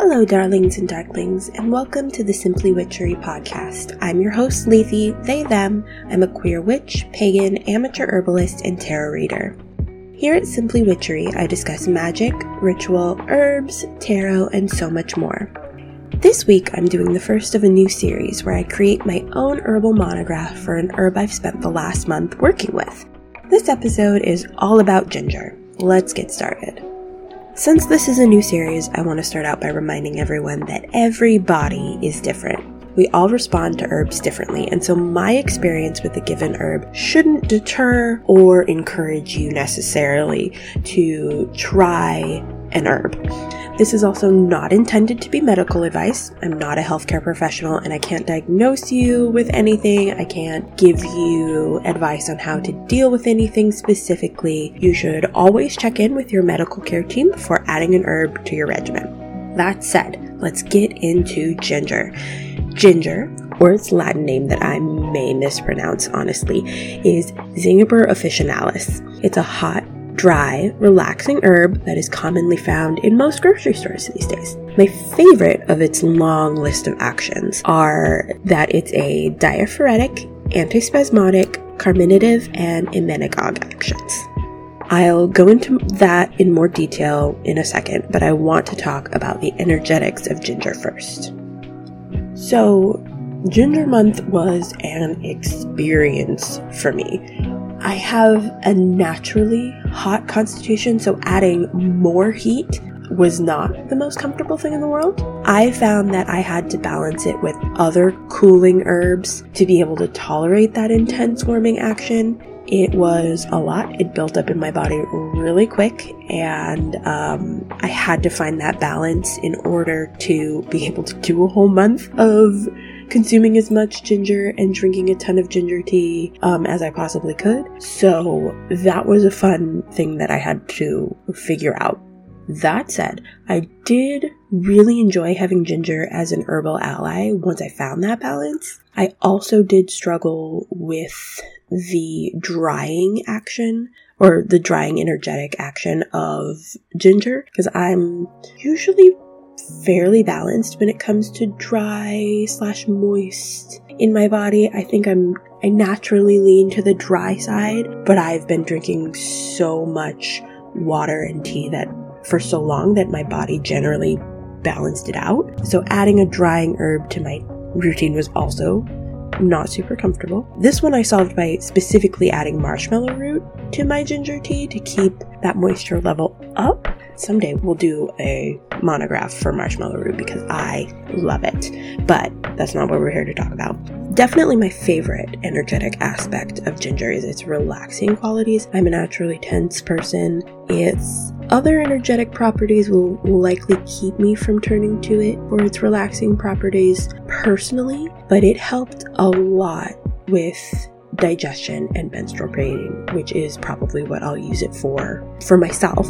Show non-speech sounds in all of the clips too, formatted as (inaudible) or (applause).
Hello, darlings and darklings, and welcome to the Simply Witchery podcast. I'm your host, Lethe, they, them. I'm a queer witch, pagan, amateur herbalist, and tarot reader. Here at Simply Witchery, I discuss magic, ritual, herbs, tarot, and so much more. This week, I'm doing the first of a new series where I create my own herbal monograph for an herb I've spent the last month working with. This episode is all about ginger. Let's get started. Since this is a new series, I want to start out by reminding everyone that every body is different. We all respond to herbs differently, and so my experience with a given herb shouldn't deter or encourage you necessarily to try an herb. This is also not intended to be medical advice. I'm not a healthcare professional and I can't diagnose you with anything. I can't give you advice on how to deal with anything specifically. You should always check in with your medical care team before adding an herb to your regimen. That said, let's get into ginger. Ginger, or its Latin name that I may mispronounce honestly, is Zingiber officinalis. It's a hot, dry, relaxing herb that is commonly found in most grocery stores these days. My favorite of its long list of actions are that it's a diaphoretic, antispasmodic, carminative, and emmenagogue actions. I'll go into that in more detail in a second, but I want to talk about the energetics of ginger first. So, Ginger Month was an experience for me. I have a naturally hot constitution, so adding more heat was not the most comfortable thing in the world. I found that I had to balance it with other cooling herbs to be able to tolerate that intense warming action. It was a lot. It built up in my body really quick, and um, I had to find that balance in order to be able to do a whole month of consuming as much ginger and drinking a ton of ginger tea um, as I possibly could. So that was a fun thing that I had to figure out. That said, I did really enjoy having ginger as an herbal ally once I found that balance. I also did struggle with the drying action or the drying energetic action of ginger because I'm usually fairly balanced when it comes to dry slash moist in my body. I think I'm I naturally lean to the dry side, but I've been drinking so much water and tea that for so long that my body generally balanced it out. So adding a drying herb to my routine was also not super comfortable. This one I solved by specifically adding marshmallow root to my ginger tea to keep that moisture level up someday we'll do a monograph for marshmallow root because I love it. But that's not what we're here to talk about. Definitely my favorite energetic aspect of ginger is its relaxing qualities. I'm a naturally tense person. Its other energetic properties will, likely keep me from turning to it for its relaxing properties personally, but it helped a lot with digestion and menstrual pain, which is probably what I'll use it for for myself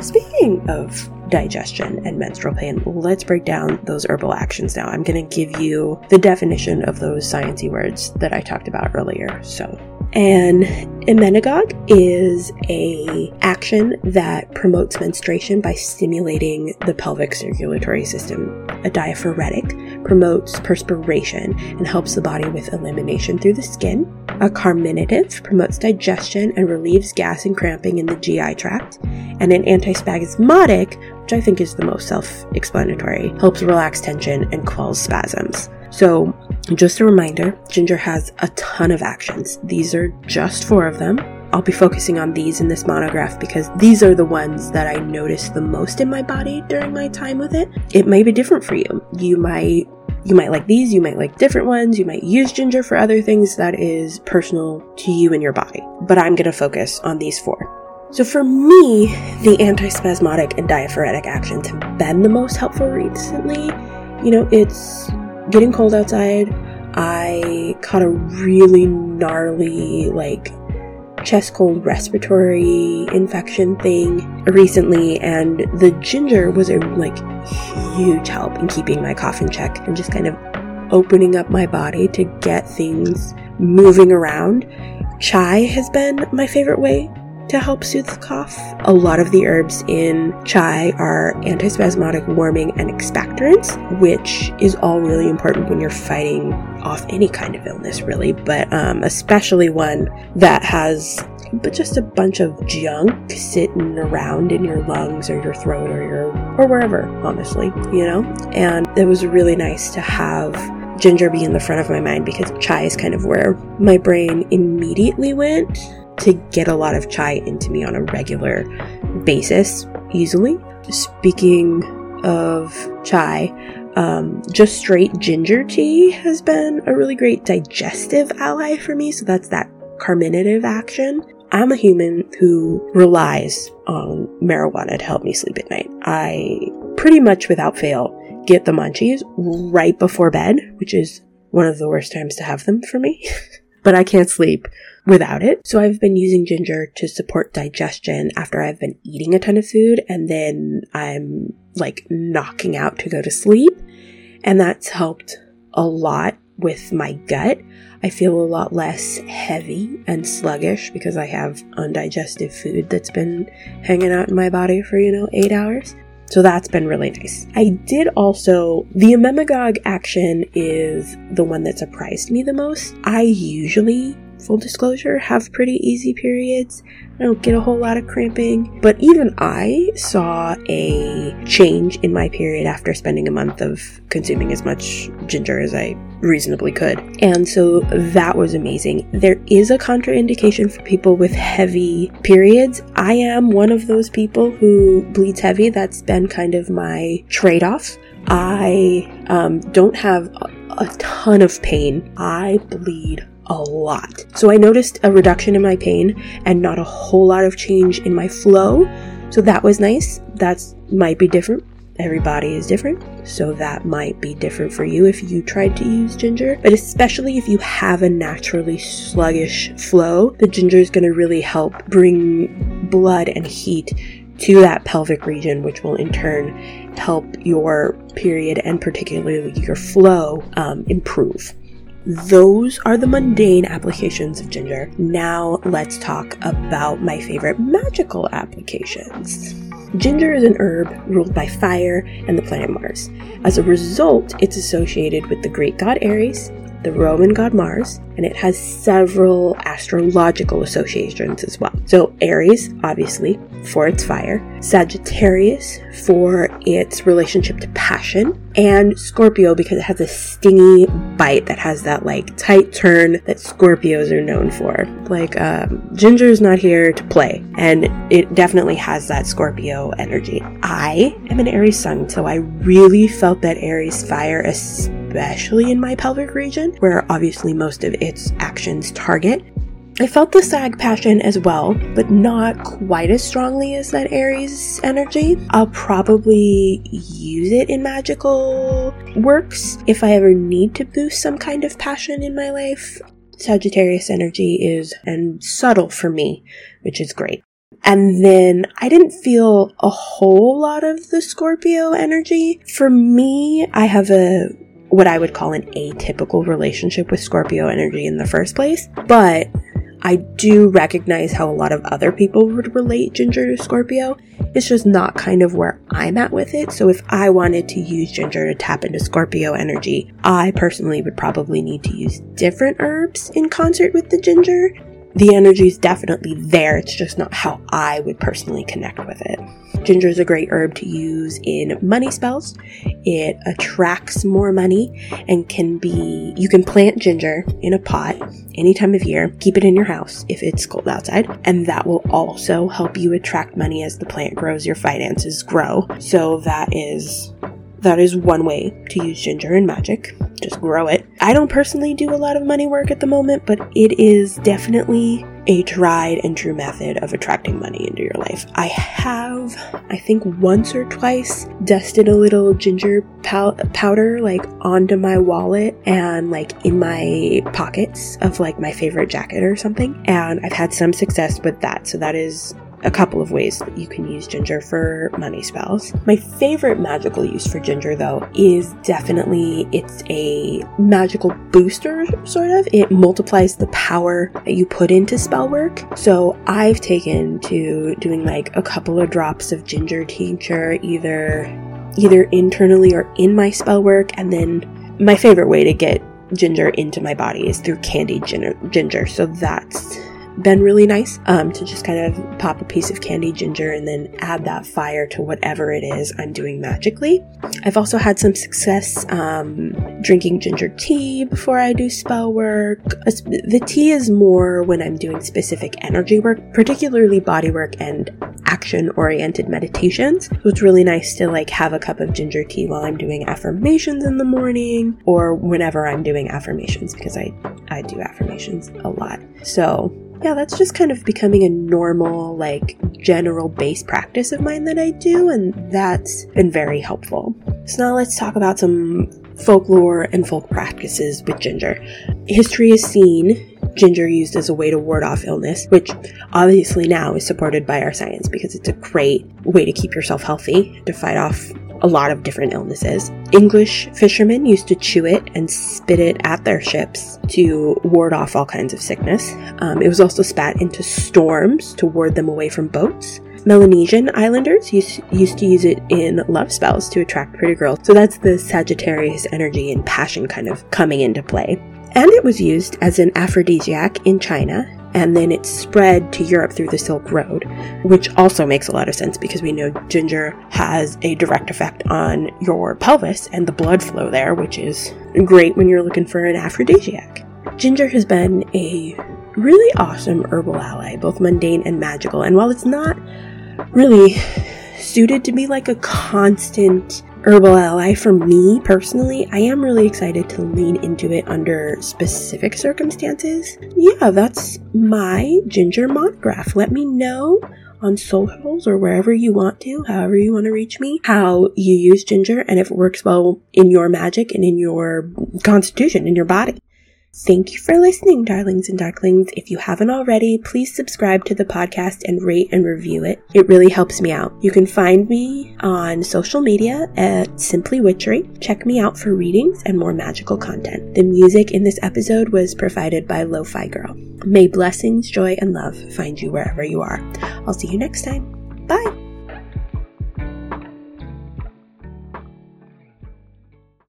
Speaking of digestion and menstrual pain, let's break down those herbal actions now. I'm going to give you the definition of those sciencey words that I talked about earlier. So, an emmenagogue is a action that promotes menstruation by stimulating the pelvic circulatory system. A diaphoretic promotes perspiration and helps the body with elimination through the skin. A carminative promotes digestion and relieves gas and cramping in the GI tract. And an antispasmodic, which I think is the most self explanatory, helps relax tension and quells spasms. So, just a reminder ginger has a ton of actions. These are just four of them. I'll be focusing on these in this monograph because these are the ones that I noticed the most in my body during my time with it. It may be different for you. You might you might like these, you might like different ones, you might use ginger for other things that is personal to you and your body. But I'm to focus on these four. So for me, the antispasmodic and diaphoretic actions have been the most helpful recently. You know, it's getting cold outside. I caught a really gnarly, like, chest cold respiratory infection thing recently, and the ginger was a like huge help in keeping my cough in check and just kind of opening up my body to get things moving around. Chai has been my favorite way to help soothe the cough. A lot of the herbs in chai are antispasmodic, warming, and expectorants, which is all really important when you're fighting off any kind of illness, really, but um, especially one that has but just a bunch of junk sitting around in your lungs or your throat or your or wherever honestly you know and it was really nice to have ginger be in the front of my mind because chai is kind of where my brain immediately went to get a lot of chai into me on a regular basis easily. Speaking of chai, um, just straight ginger tea has been a really great digestive ally for me. So that's that carminative action. I'm a human who relies on marijuana to help me sleep at night. I pretty much without fail get the munchies right before bed, which is one of the worst times to have them for me. (laughs) but I can't sleep without it. So I've been using ginger to support digestion after I've been eating a ton of food and then I'm like knocking out to go to sleep. And that's helped a lot with my gut. I feel a lot less heavy and sluggish because I have undigested food that's been hanging out in my body for, you know, eight hours. So that's been really nice. I did also, the emmenagogue action is the one that surprised me the most. I usually full disclosure, have pretty easy periods. I don't get a whole lot of cramping. But even I saw a change in my period after spending a month of consuming as much ginger as I reasonably could. And so that was amazing. There is a contraindication for people with heavy periods. I am one of those people who bleeds heavy. That's been kind of my trade off. I um, don't have a, a ton of pain. I bleed a lot. So I noticed a reduction in my pain and not a whole lot of change in my flow. So that was nice. That might be different. Everybody is different, so that might be different for you if you tried to use ginger. But especially if you have a naturally sluggish flow, the ginger is going to really help bring blood and heat to that pelvic region, which will in turn help your period and particularly your flow um, improve. Those are the mundane applications of ginger. Now let's talk about my favorite magical applications. Ginger is an herb ruled by fire and the planet Mars. As a result, it's associated with the Greek god Ares, the Roman god Mars, and it has several astrological associations as well. So, Aries, obviously, for its fire, Sagittarius for its relationship to passion, and Scorpio because it has a stingy bite that has that like tight turn that Scorpios are known for. Like, um, Ginger's not here to play, and it definitely has that Scorpio energy. I am an Aries sun, so I really felt that Aries fire, especially in my pelvic region, where obviously most of its actions target. I felt the sag passion as well, but not quite as strongly as that Aries energy. I'll probably use it in magical works if I ever need to boost some kind of passion in my life. Sagittarius energy is and subtle for me, which is great. And then I didn't feel a whole lot of the Scorpio energy. For me, I have a what I would call an atypical relationship with Scorpio energy in the first place, but I do recognize how a lot of other people would relate Ginger to Scorpio. It's just not kind of where I'm at with it. So if I wanted to use Ginger to tap into Scorpio energy, I personally would probably need to use different herbs in concert with the Ginger the energy is definitely there. It's just not how I would personally connect with it. Ginger is a great herb to use in money spells. It attracts more money and can be, you can plant ginger in a pot any time of year. Keep it in your house if it's cold outside. And that will also help you attract money as the plant grows, your finances grow. So that is that is one way to use ginger in magic. Just grow it. I don't personally do a lot of money work at the moment, but it is definitely a tried and true method of attracting money into your life. I have, I think once or twice, dusted a little ginger pow- powder like onto my wallet and like in my pockets of like my favorite jacket or something. And I've had some success with that. So that is a couple of ways that you can use ginger for money spells. My favorite magical use for ginger, though, is definitely it's a magical booster, sort of. It multiplies the power that you put into spell work. So I've taken to doing like a couple of drops of ginger tincture either either internally or in my spell work and then my favorite way to get ginger into my body is through candied ginger, ginger. So that's been really nice um, to just kind of pop a piece of candy ginger and then add that fire to whatever it is I'm doing magically. I've also had some success um, drinking ginger tea before I do spell work. The tea is more when I'm doing specific energy work, particularly body work and action oriented meditations. So it's really nice to like have a cup of ginger tea while I'm doing affirmations in the morning or whenever I'm doing affirmations because I, I do affirmations a lot. So yeah, that's just kind of becoming a normal, like, general base practice of mine that I do, and that's been very helpful. So now let's talk about some folklore and folk practices with ginger. History has seen ginger used as a way to ward off illness, which obviously now is supported by our science because it's a great way to keep yourself healthy, to fight off a lot of different illnesses. English fishermen used to chew it and spit it at their ships to ward off all kinds of sickness. Um, it was also spat into storms to ward them away from boats. Melanesian islanders used, used to use it in love spells to attract pretty girls. So that's the Sagittarius energy and passion kind of coming into play. And it was used as an aphrodisiac in China and then it spread to Europe through the Silk Road, which also makes a lot of sense because we know ginger has a direct effect on your pelvis and the blood flow there, which is great when you're looking for an aphrodisiac. Ginger has been a really awesome herbal ally, both mundane and magical, and while it's not really suited to be like a constant herbal ally for me personally, I am really excited to lean into it under specific circumstances. Yeah, that's my ginger monograph. Let me know on socials or wherever you want to, however you want to reach me, how you use ginger and if it works well in your magic and in your constitution, in your body. Thank you for listening, darlings and darklings. If you haven't already, please subscribe to the podcast and rate and review it. It really helps me out. You can find me on social media at Simply Witchery. Check me out for readings and more magical content. The music in this episode was provided by Lo-Fi Girl. May blessings, joy, and love find you wherever you are. I'll see you next time. Bye!